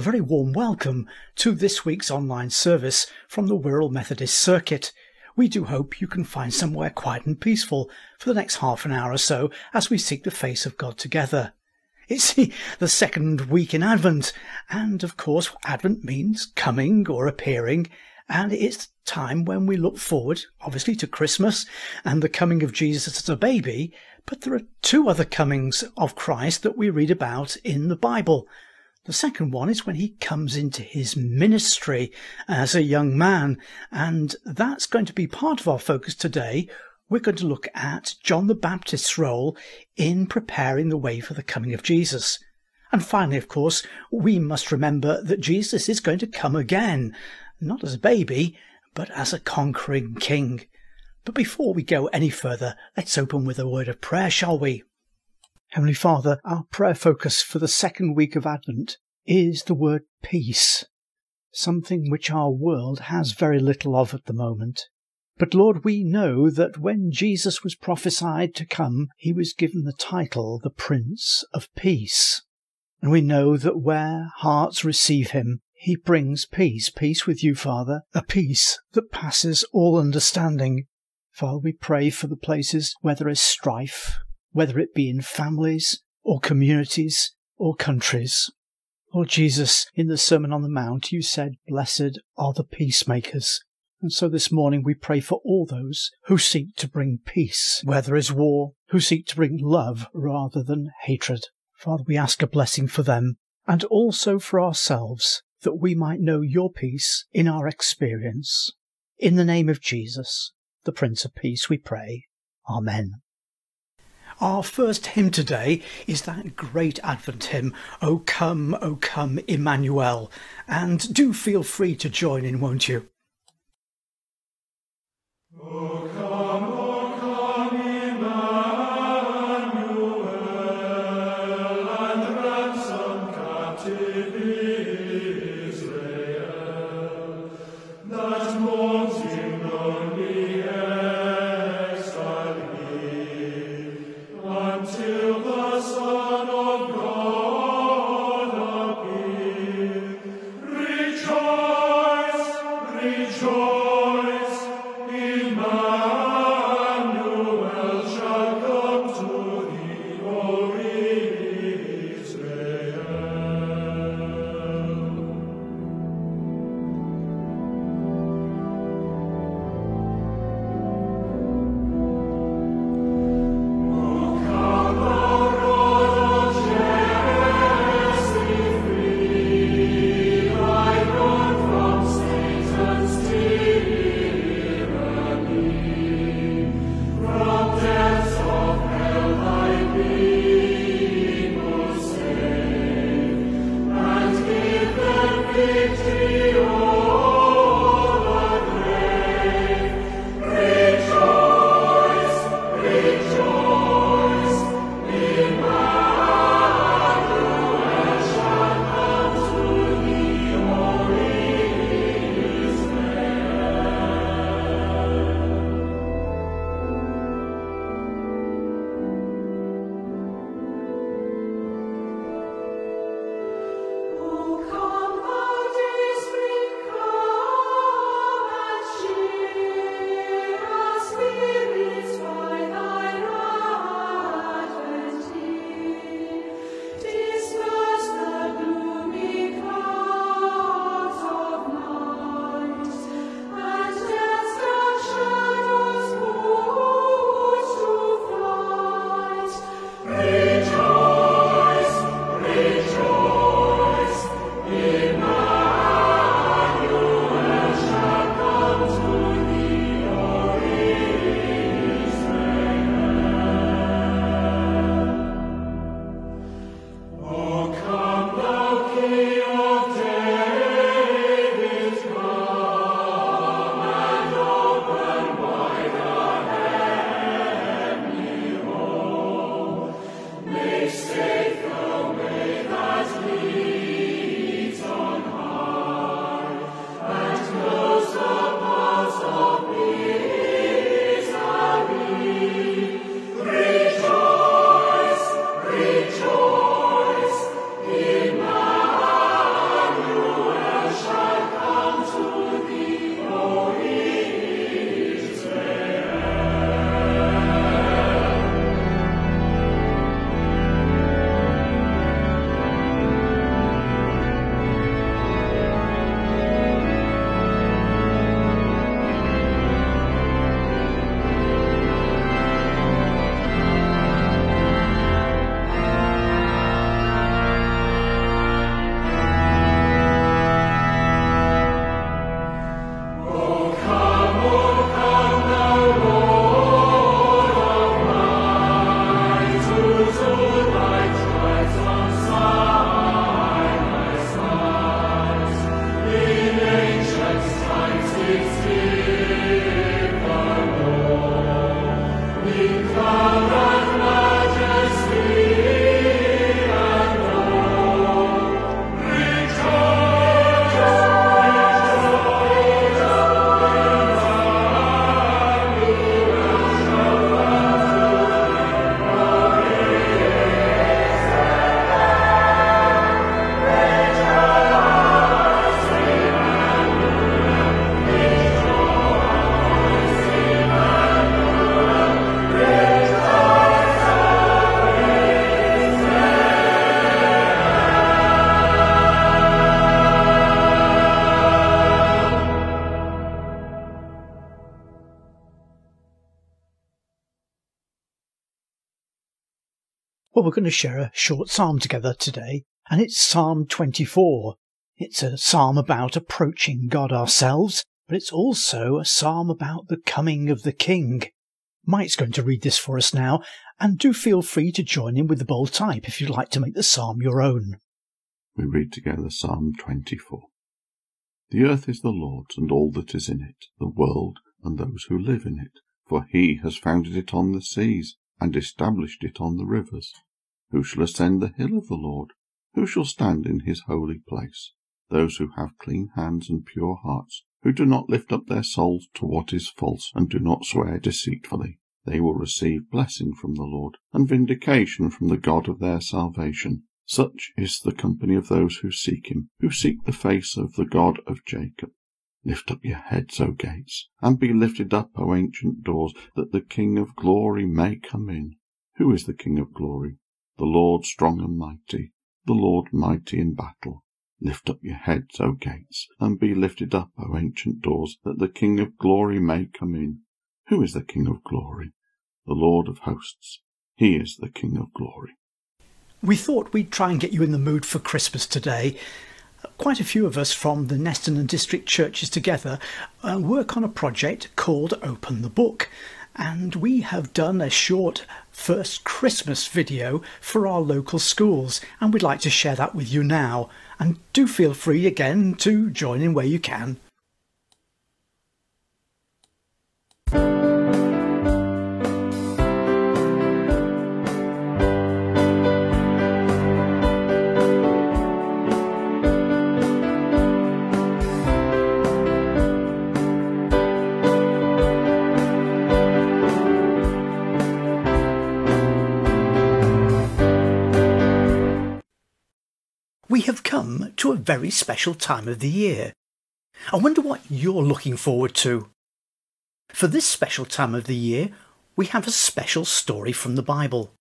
A very warm welcome to this week's online service from the Wirral Methodist Circuit. We do hope you can find somewhere quiet and peaceful for the next half an hour or so as we seek the face of God together. It's the second week in Advent, and of course, Advent means coming or appearing, and it's time when we look forward, obviously, to Christmas and the coming of Jesus as a baby, but there are two other comings of Christ that we read about in the Bible. The second one is when he comes into his ministry as a young man, and that's going to be part of our focus today. We're going to look at John the Baptist's role in preparing the way for the coming of Jesus. And finally, of course, we must remember that Jesus is going to come again, not as a baby, but as a conquering king. But before we go any further, let's open with a word of prayer, shall we? Heavenly Father, our prayer focus for the second week of Advent is the word peace, something which our world has very little of at the moment. But Lord, we know that when Jesus was prophesied to come, he was given the title the Prince of Peace. And we know that where hearts receive him, he brings peace, peace with you, Father, a peace that passes all understanding. Father, we pray for the places where there is strife, whether it be in families or communities or countries. Lord Jesus, in the Sermon on the Mount, you said, Blessed are the peacemakers. And so this morning we pray for all those who seek to bring peace where there is war, who seek to bring love rather than hatred. Father, we ask a blessing for them and also for ourselves that we might know your peace in our experience. In the name of Jesus, the Prince of Peace, we pray. Amen. Our first hymn today is that great Advent hymn, O come, O come, Emmanuel. And do feel free to join in, won't you? O Well, we're going to share a short psalm together today, and it's Psalm 24. It's a psalm about approaching God ourselves, but it's also a psalm about the coming of the King. Mike's going to read this for us now, and do feel free to join in with the bold type if you'd like to make the psalm your own. We read together Psalm 24. The earth is the Lord's and all that is in it, the world and those who live in it. For he has founded it on the seas and established it on the rivers. Who shall ascend the hill of the Lord? Who shall stand in his holy place? Those who have clean hands and pure hearts, who do not lift up their souls to what is false and do not swear deceitfully. They will receive blessing from the Lord and vindication from the God of their salvation. Such is the company of those who seek him, who seek the face of the God of Jacob. Lift up your heads, O gates, and be lifted up, O ancient doors, that the King of glory may come in. Who is the King of glory? The Lord strong and mighty, the Lord mighty in battle. Lift up your heads, O gates, and be lifted up, O ancient doors, that the King of glory may come in. Who is the King of glory? The Lord of hosts. He is the King of glory. We thought we'd try and get you in the mood for Christmas today. Quite a few of us from the Neston and District churches together uh, work on a project called Open the Book, and we have done a short first Christmas video for our local schools, and we'd like to share that with you now. And do feel free again to join in where you can. To a very special time of the year. I wonder what you're looking forward to. For this special time of the year, we have a special story from the Bible.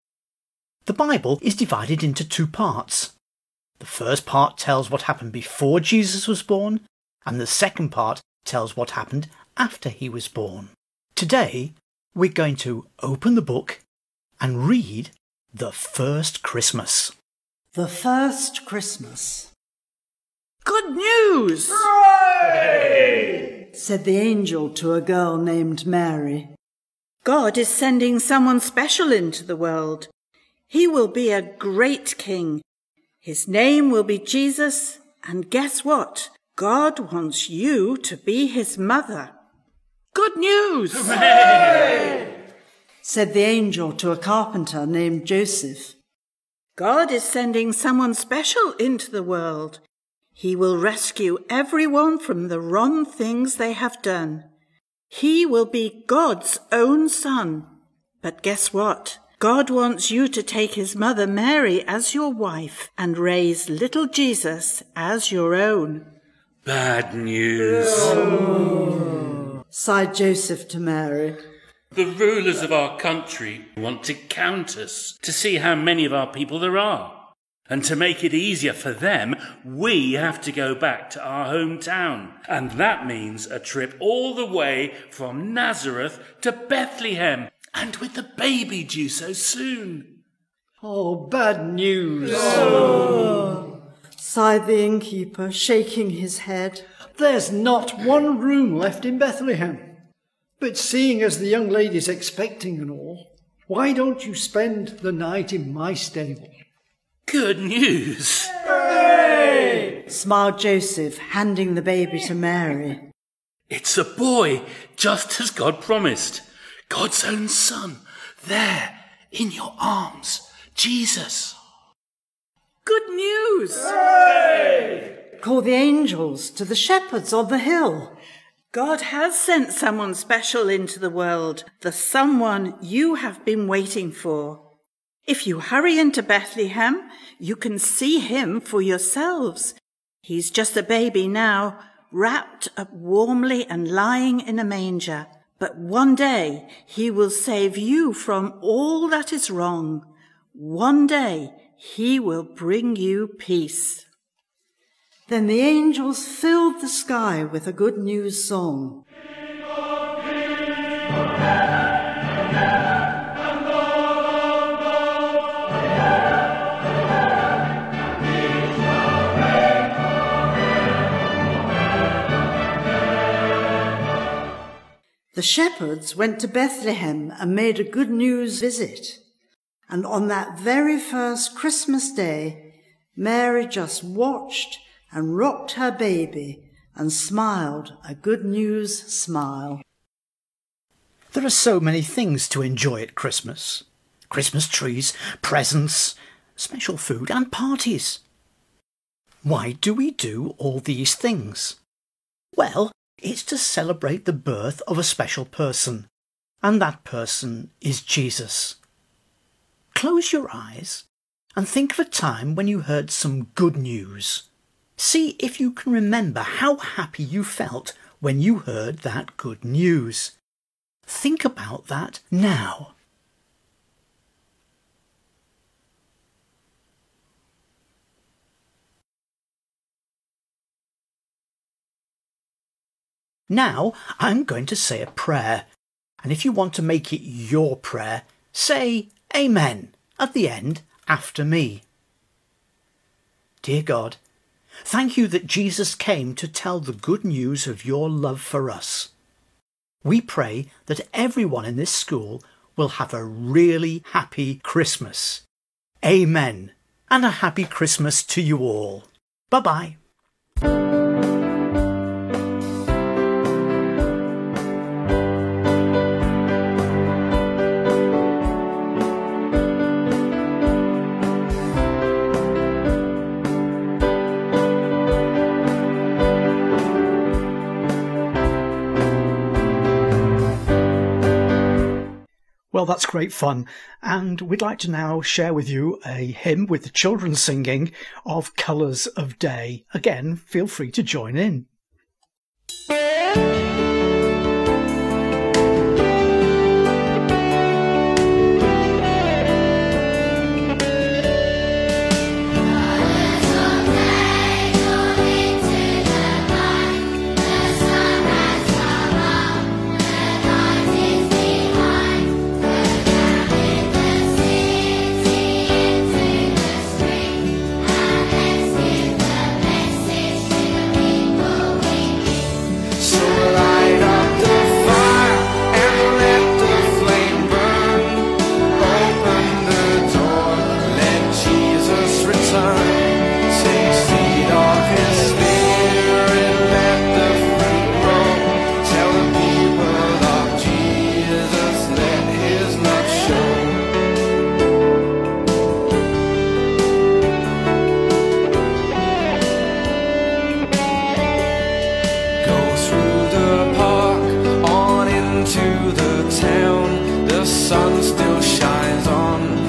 The Bible is divided into two parts. The first part tells what happened before Jesus was born, and the second part tells what happened after he was born. Today, we're going to open the book and read The First Christmas. The first Christmas. Good news! Hooray! said the angel to a girl named Mary. God is sending someone special into the world. He will be a great king. His name will be Jesus, and guess what? God wants you to be his mother. Good news! Hooray! said the angel to a carpenter named Joseph. God is sending someone special into the world. He will rescue everyone from the wrong things they have done. He will be God's own son. But guess what? God wants you to take his mother Mary as your wife and raise little Jesus as your own. Bad news. Oh. Sighed Joseph to Mary. The rulers of our country want to count us to see how many of our people there are. And to make it easier for them, we have to go back to our hometown. And that means a trip all the way from Nazareth to Bethlehem. And with the baby due so soon. Oh, bad news. Oh. Sighed the innkeeper, shaking his head. There's not one room left in Bethlehem. But seeing as the young lady's expecting and all, why don't you spend the night in my stable? Good news! Hooray! smiled Joseph, handing the baby to Mary. It's a boy, just as God promised. God's own son, there, in your arms, Jesus. Good news! Hooray! Call the angels to the shepherds on the hill. God has sent someone special into the world, the someone you have been waiting for. If you hurry into Bethlehem, you can see him for yourselves. He's just a baby now, wrapped up warmly and lying in a manger. But one day he will save you from all that is wrong. One day he will bring you peace. Then the angels filled the sky with a good news song. The shepherds went to Bethlehem and made a good news visit. And on that very first Christmas day, Mary just watched and rocked her baby and smiled a good news smile. There are so many things to enjoy at Christmas Christmas trees, presents, special food, and parties. Why do we do all these things? Well, it's to celebrate the birth of a special person, and that person is Jesus. Close your eyes and think of a time when you heard some good news. See if you can remember how happy you felt when you heard that good news. Think about that now. Now I'm going to say a prayer, and if you want to make it your prayer, say Amen at the end after me. Dear God, thank you that Jesus came to tell the good news of your love for us. We pray that everyone in this school will have a really happy Christmas. Amen. And a happy Christmas to you all. Bye bye. Great fun. And we'd like to now share with you a hymn with the children singing of Colours of Day. Again, feel free to join in. still shines on.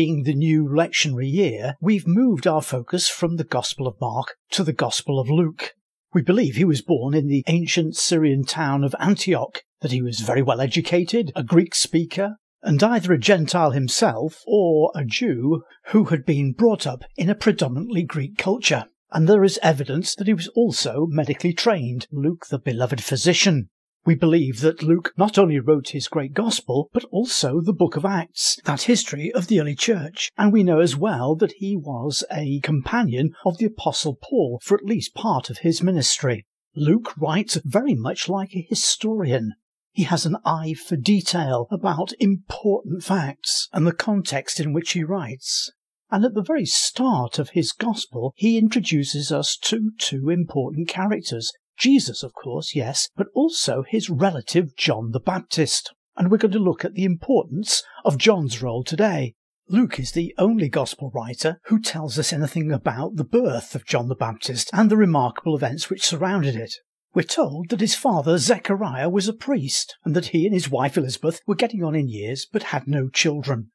Being the new lectionary year, we've moved our focus from the Gospel of Mark to the Gospel of Luke. We believe he was born in the ancient Syrian town of Antioch, that he was very well educated, a Greek speaker, and either a Gentile himself or a Jew who had been brought up in a predominantly Greek culture. And there is evidence that he was also medically trained, Luke the beloved physician. We believe that Luke not only wrote his great gospel, but also the book of Acts, that history of the early church, and we know as well that he was a companion of the apostle Paul for at least part of his ministry. Luke writes very much like a historian, he has an eye for detail about important facts and the context in which he writes. And at the very start of his gospel, he introduces us to two important characters. Jesus, of course, yes, but also his relative John the Baptist. And we're going to look at the importance of John's role today. Luke is the only gospel writer who tells us anything about the birth of John the Baptist and the remarkable events which surrounded it. We're told that his father Zechariah was a priest, and that he and his wife Elizabeth were getting on in years but had no children.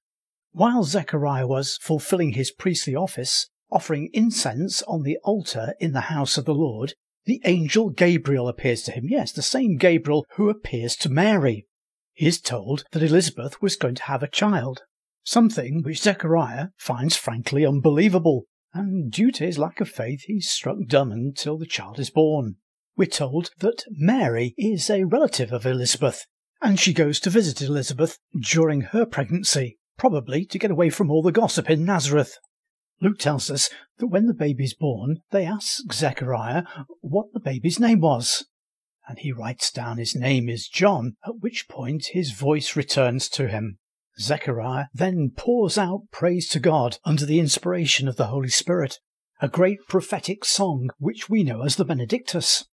While Zechariah was fulfilling his priestly office, offering incense on the altar in the house of the Lord, the angel Gabriel appears to him. Yes, the same Gabriel who appears to Mary. He is told that Elizabeth was going to have a child, something which Zechariah finds frankly unbelievable, and due to his lack of faith, he's struck dumb until the child is born we're told that Mary is a relative of Elizabeth, and she goes to visit Elizabeth during her pregnancy, probably to get away from all the gossip in Nazareth. Luke tells us that when the baby's born, they ask Zechariah what the baby's name was. And he writes down his name is John, at which point his voice returns to him. Zechariah then pours out praise to God under the inspiration of the Holy Spirit, a great prophetic song which we know as the Benedictus.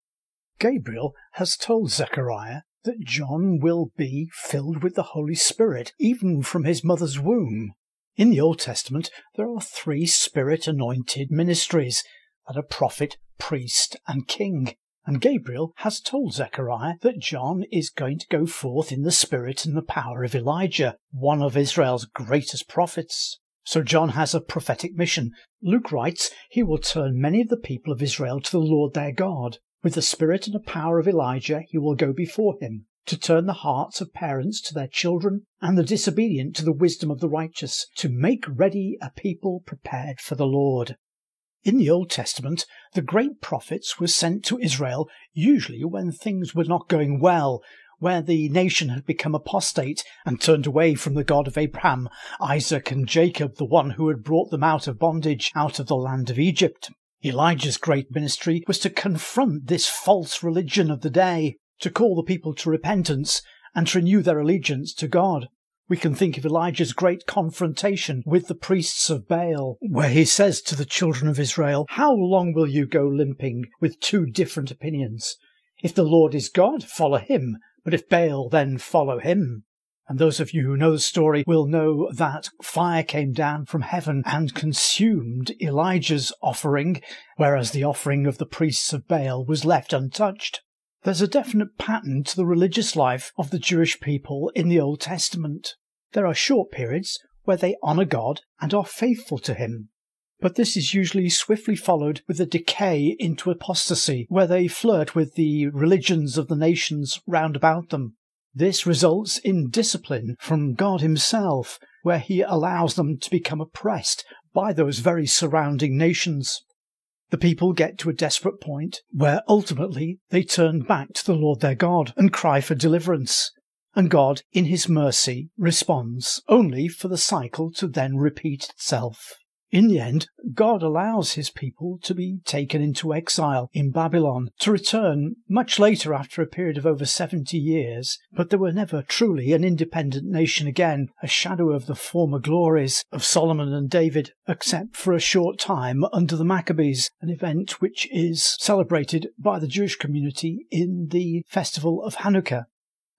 Gabriel has told Zechariah that John will be filled with the Holy Spirit even from his mother's womb. In the Old Testament, there are three spirit anointed ministries that are prophet, priest, and king. And Gabriel has told Zechariah that John is going to go forth in the spirit and the power of Elijah, one of Israel's greatest prophets. So John has a prophetic mission. Luke writes he will turn many of the people of Israel to the Lord their God. With the spirit and the power of Elijah, he will go before him to turn the hearts of parents to their children and the disobedient to the wisdom of the righteous, to make ready a people prepared for the Lord. In the Old Testament, the great prophets were sent to Israel usually when things were not going well, where the nation had become apostate and turned away from the God of Abraham, Isaac, and Jacob, the one who had brought them out of bondage out of the land of Egypt. Elijah's great ministry was to confront this false religion of the day, to call the people to repentance, and to renew their allegiance to God. We can think of Elijah's great confrontation with the priests of Baal, where he says to the children of Israel, How long will you go limping with two different opinions? If the Lord is God, follow him, but if Baal, then follow him. And those of you who know the story will know that fire came down from heaven and consumed Elijah's offering, whereas the offering of the priests of Baal was left untouched. There's a definite pattern to the religious life of the Jewish people in the Old Testament. There are short periods where they honour God and are faithful to Him. But this is usually swiftly followed with a decay into apostasy, where they flirt with the religions of the nations round about them. This results in discipline from God Himself, where He allows them to become oppressed by those very surrounding nations. The people get to a desperate point where ultimately they turn back to the Lord their God and cry for deliverance. And God, in His mercy, responds, only for the cycle to then repeat itself. In the end, God allows his people to be taken into exile in Babylon, to return much later after a period of over 70 years, but they were never truly an independent nation again, a shadow of the former glories of Solomon and David, except for a short time under the Maccabees, an event which is celebrated by the Jewish community in the festival of Hanukkah.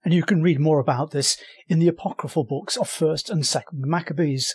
And you can read more about this in the apocryphal books of 1st and 2nd Maccabees.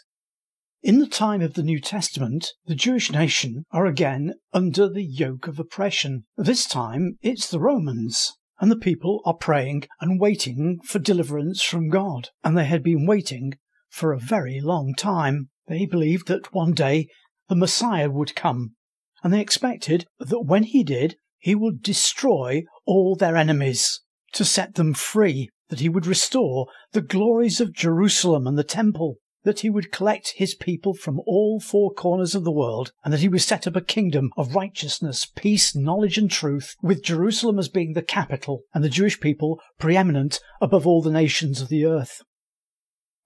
In the time of the New Testament, the Jewish nation are again under the yoke of oppression. This time it's the Romans, and the people are praying and waiting for deliverance from God. And they had been waiting for a very long time. They believed that one day the Messiah would come, and they expected that when he did, he would destroy all their enemies to set them free. that he would restore the glories of Jerusalem and the temple, that he would collect his people from all four corners of the world, and that he would set up a kingdom of righteousness, peace, knowledge, and truth, with Jerusalem as being the capital and the Jewish people preeminent above all the nations of the earth.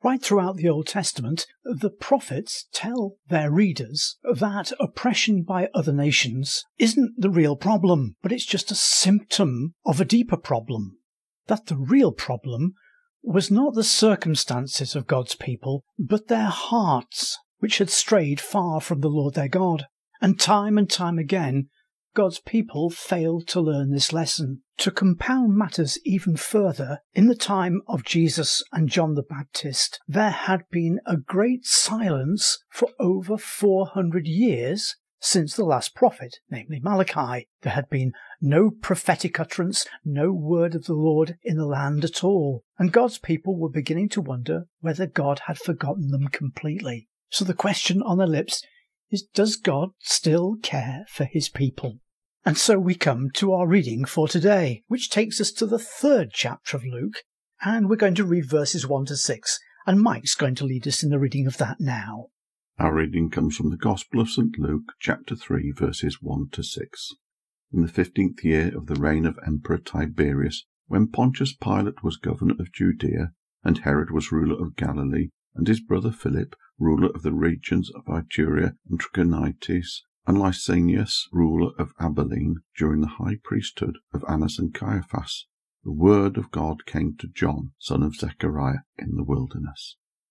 Right throughout the Old Testament, the prophets tell their readers that oppression by other nations isn't the real problem, but it's just a symptom of a deeper problem. That the real problem was not the circumstances of God's people, but their hearts, which had strayed far from the Lord their God. And time and time again, God's people failed to learn this lesson. To compound matters even further, in the time of Jesus and John the Baptist, there had been a great silence for over 400 years since the last prophet, namely Malachi. There had been no prophetic utterance, no word of the Lord in the land at all, and God's people were beginning to wonder whether God had forgotten them completely. So the question on their lips is Does God still care for his people? And so we come to our reading for today, which takes us to the third chapter of Luke, and we're going to read verses 1 to 6, and Mike's going to lead us in the reading of that now. Our reading comes from the Gospel of St. Luke, chapter 3, verses 1 to 6. In the fifteenth year of the reign of Emperor Tiberius, when Pontius Pilate was governor of Judea, and Herod was ruler of Galilee, and his brother Philip, ruler of the regions of Iturea and Trachonitis, and Lysanias, ruler of Abilene, during the high priesthood of Annas and Caiaphas, the word of God came to John, son of Zechariah, in the wilderness.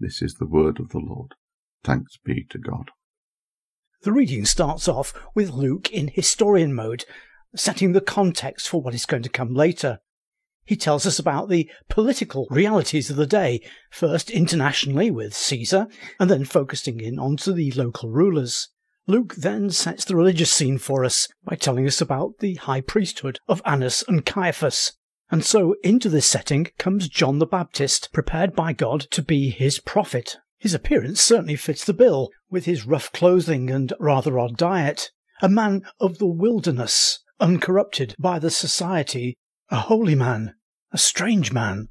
This is the word of the Lord. Thanks be to God. The reading starts off with Luke in historian mode, setting the context for what is going to come later. He tells us about the political realities of the day, first internationally with Caesar, and then focusing in onto the local rulers. Luke then sets the religious scene for us by telling us about the high priesthood of Annas and Caiaphas. And so into this setting comes John the Baptist, prepared by God to be his prophet. His appearance certainly fits the bill, with his rough clothing and rather odd diet. A man of the wilderness, uncorrupted by the society, a holy man, a strange man.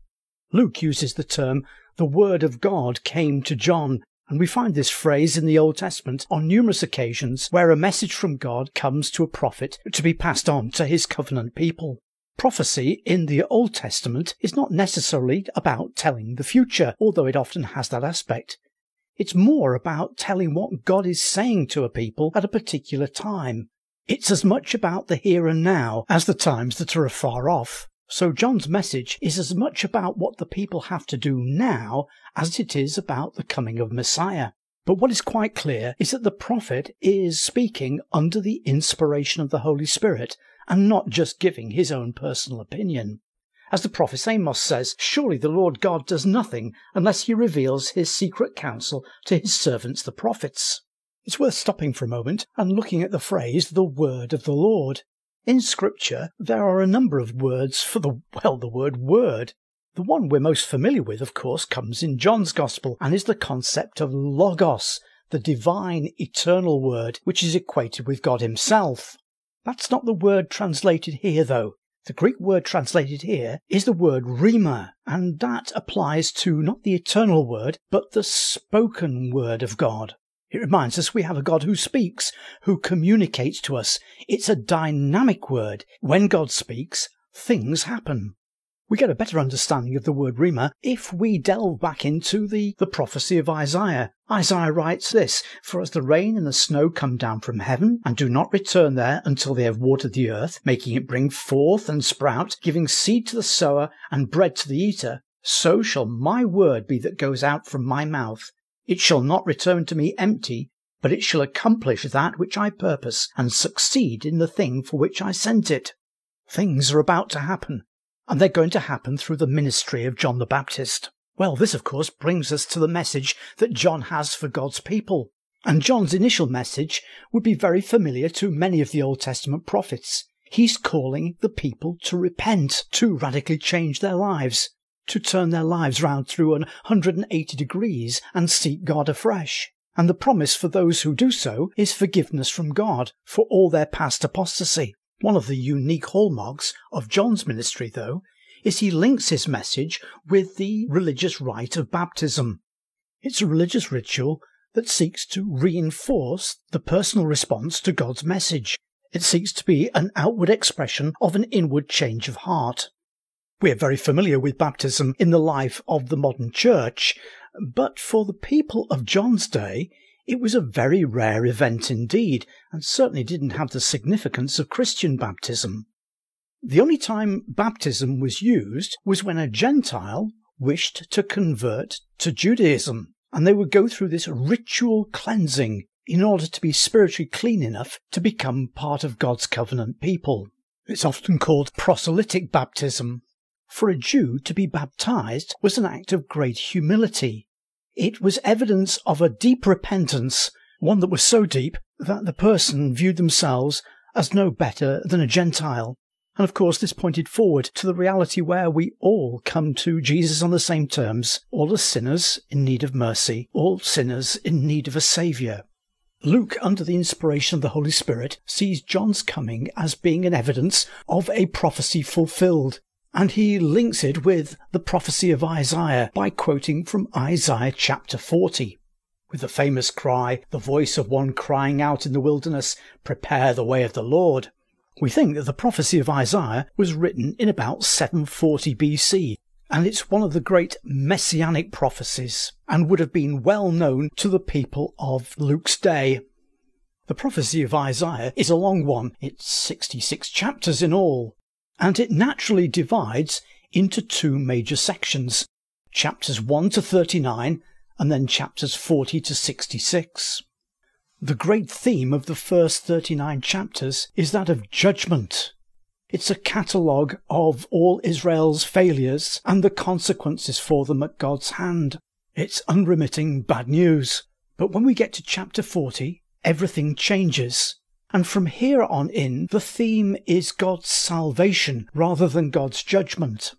Luke uses the term, the word of God came to John, and we find this phrase in the Old Testament on numerous occasions where a message from God comes to a prophet to be passed on to his covenant people. Prophecy in the Old Testament is not necessarily about telling the future, although it often has that aspect. It's more about telling what God is saying to a people at a particular time. It's as much about the here and now as the times that are afar off. So John's message is as much about what the people have to do now as it is about the coming of Messiah. But what is quite clear is that the prophet is speaking under the inspiration of the Holy Spirit and not just giving his own personal opinion. As the prophet Amos says, surely the Lord God does nothing unless he reveals his secret counsel to his servants the prophets. It's worth stopping for a moment and looking at the phrase, the word of the Lord. In Scripture, there are a number of words for the, well, the word word. The one we're most familiar with, of course, comes in John's Gospel and is the concept of Logos, the divine, eternal word, which is equated with God Himself. That's not the word translated here, though. The Greek word translated here is the word rhema, and that applies to not the eternal word, but the spoken word of God. It reminds us we have a God who speaks, who communicates to us. It's a dynamic word. When God speaks, things happen. We get a better understanding of the word Rhema if we delve back into the, the prophecy of Isaiah. Isaiah writes this, For as the rain and the snow come down from heaven, and do not return there until they have watered the earth, making it bring forth and sprout, giving seed to the sower and bread to the eater, so shall my word be that goes out from my mouth. It shall not return to me empty, but it shall accomplish that which I purpose, and succeed in the thing for which I sent it. Things are about to happen. And they're going to happen through the ministry of John the Baptist. Well, this of course brings us to the message that John has for God's people. And John's initial message would be very familiar to many of the Old Testament prophets. He's calling the people to repent, to radically change their lives, to turn their lives round through an 180 degrees and seek God afresh. And the promise for those who do so is forgiveness from God for all their past apostasy. One of the unique hallmarks of John's ministry, though, is he links his message with the religious rite of baptism. It's a religious ritual that seeks to reinforce the personal response to God's message. It seeks to be an outward expression of an inward change of heart. We're very familiar with baptism in the life of the modern church, but for the people of John's day, it was a very rare event indeed, and certainly didn't have the significance of Christian baptism. The only time baptism was used was when a Gentile wished to convert to Judaism, and they would go through this ritual cleansing in order to be spiritually clean enough to become part of God's covenant people. It's often called proselytic baptism. For a Jew to be baptized was an act of great humility, it was evidence of a deep repentance, one that was so deep that the person viewed themselves as no better than a Gentile. And of course, this pointed forward to the reality where we all come to Jesus on the same terms, all as sinners in need of mercy, all sinners in need of a Saviour. Luke, under the inspiration of the Holy Spirit, sees John's coming as being an evidence of a prophecy fulfilled and he links it with the prophecy of Isaiah by quoting from Isaiah chapter 40. With the famous cry, the voice of one crying out in the wilderness, Prepare the way of the Lord. We think that the prophecy of Isaiah was written in about 740 BC, and it's one of the great messianic prophecies, and would have been well known to the people of Luke's day. The prophecy of Isaiah is a long one. It's 66 chapters in all, and it naturally divides into two major sections chapters 1 to 39 and then chapters 40 to 66. The great theme of the first 39 chapters is that of judgment. It's a catalogue of all Israel's failures and the consequences for them at God's hand. It's unremitting bad news. But when we get to chapter 40, everything changes. And from here on in, the theme is God's salvation rather than God's judgment.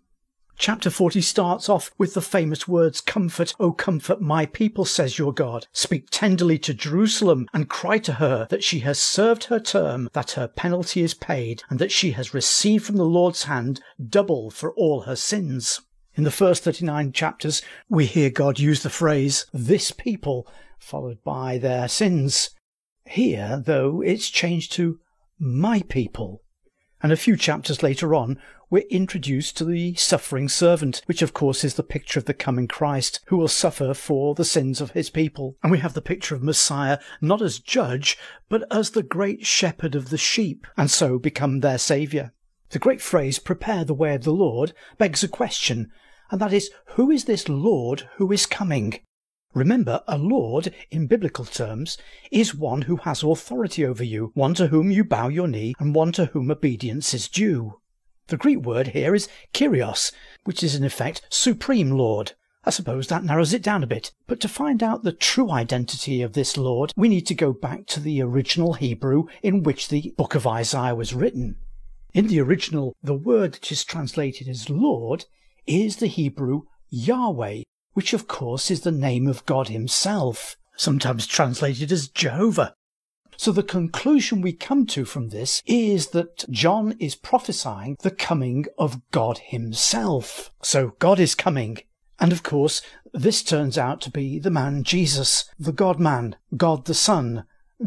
Chapter 40 starts off with the famous words, Comfort, O comfort my people, says your God. Speak tenderly to Jerusalem and cry to her that she has served her term, that her penalty is paid, and that she has received from the Lord's hand double for all her sins. In the first 39 chapters, we hear God use the phrase, this people, followed by their sins. Here, though, it's changed to my people. And a few chapters later on, we're introduced to the suffering servant, which of course is the picture of the coming Christ, who will suffer for the sins of his people. And we have the picture of Messiah not as judge, but as the great shepherd of the sheep, and so become their saviour. The great phrase, prepare the way of the Lord, begs a question, and that is, who is this Lord who is coming? Remember, a lord, in biblical terms, is one who has authority over you, one to whom you bow your knee, and one to whom obedience is due. The Greek word here is kyrios, which is in effect supreme lord. I suppose that narrows it down a bit, but to find out the true identity of this lord, we need to go back to the original Hebrew in which the book of Isaiah was written. In the original, the word that is translated as Lord is the Hebrew Yahweh, which of course is the name of God Himself, sometimes translated as Jehovah. So the conclusion we come to from this is that John is prophesying the coming of God Himself. So God is coming. And of course, this turns out to be the man Jesus, the God man, God the Son,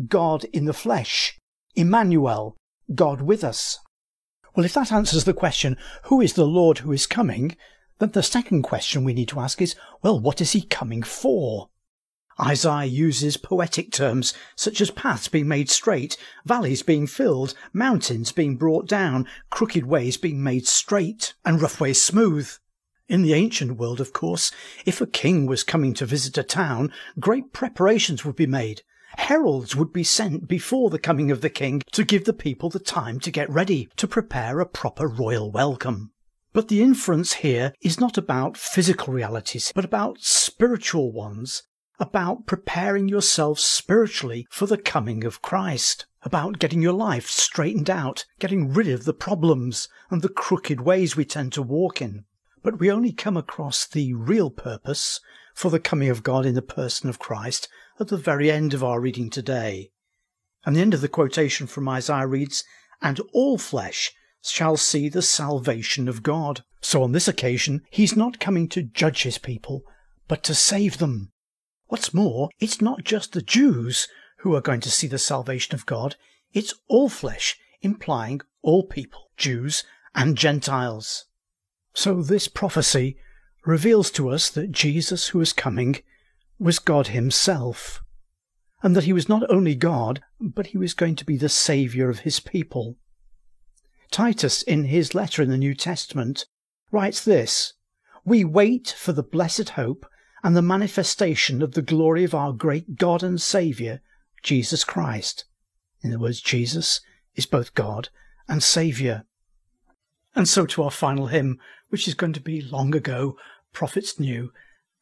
God in the flesh, Emmanuel, God with us. Well, if that answers the question, who is the Lord who is coming? Then the second question we need to ask is, well, what is he coming for? Isaiah uses poetic terms such as paths being made straight, valleys being filled, mountains being brought down, crooked ways being made straight, and rough ways smooth. In the ancient world, of course, if a king was coming to visit a town, great preparations would be made. Heralds would be sent before the coming of the king to give the people the time to get ready, to prepare a proper royal welcome. But the inference here is not about physical realities, but about spiritual ones, about preparing yourself spiritually for the coming of Christ, about getting your life straightened out, getting rid of the problems and the crooked ways we tend to walk in. But we only come across the real purpose for the coming of God in the person of Christ at the very end of our reading today. And the end of the quotation from Isaiah reads, And all flesh shall see the salvation of God. So on this occasion, he's not coming to judge his people, but to save them. What's more, it's not just the Jews who are going to see the salvation of God, it's all flesh, implying all people, Jews and Gentiles. So this prophecy reveals to us that Jesus who is coming was God himself, and that he was not only God, but he was going to be the Saviour of his people. Titus, in his letter in the New Testament, writes this We wait for the blessed hope and the manifestation of the glory of our great God and Saviour, Jesus Christ. In other words, Jesus is both God and Saviour. And so to our final hymn, which is going to be Long Ago, Prophets Knew,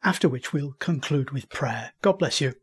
after which we'll conclude with prayer. God bless you.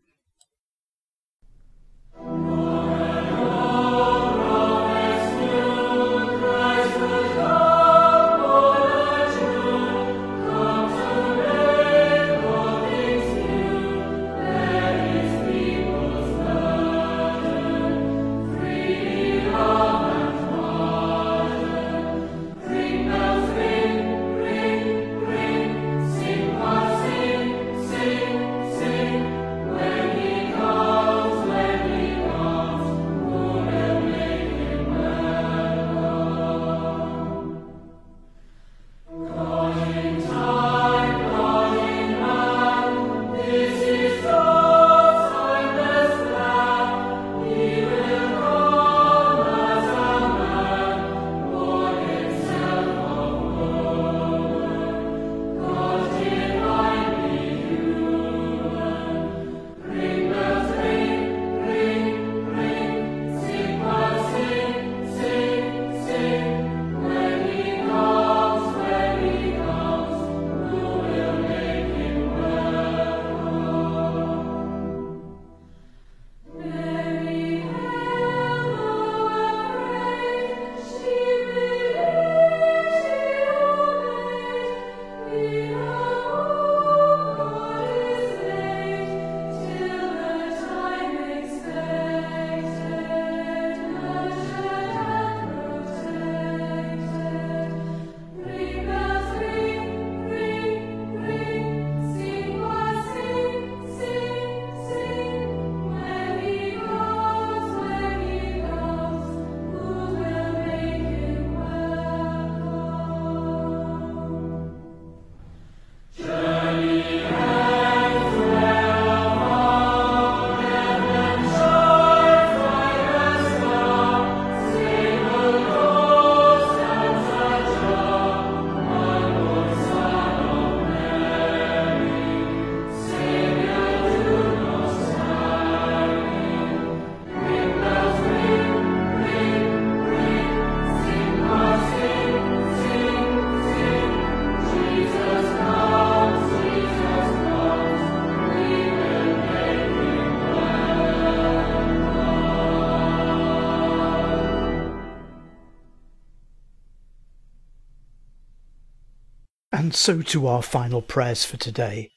And so to our final prayers for today.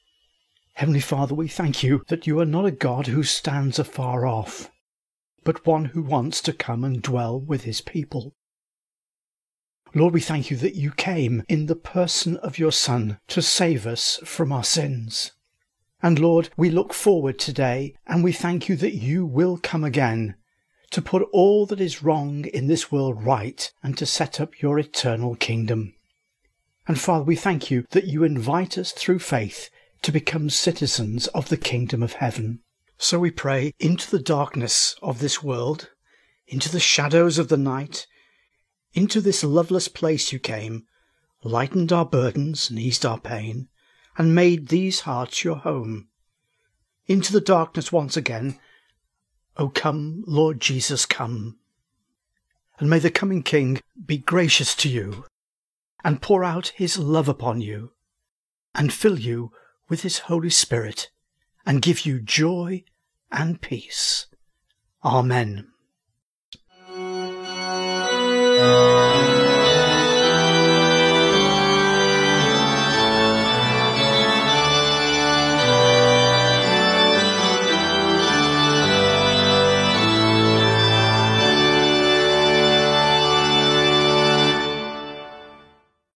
Heavenly Father, we thank you that you are not a God who stands afar off, but one who wants to come and dwell with his people. Lord, we thank you that you came in the person of your Son to save us from our sins. And Lord, we look forward today and we thank you that you will come again to put all that is wrong in this world right and to set up your eternal kingdom. And Father, we thank you that you invite us through faith to become citizens of the kingdom of heaven. So we pray into the darkness of this world, into the shadows of the night, into this loveless place you came, lightened our burdens and eased our pain, and made these hearts your home. Into the darkness once again, O come, Lord Jesus, come. And may the coming King be gracious to you and pour out his love upon you, and fill you with his Holy Spirit, and give you joy and peace. Amen.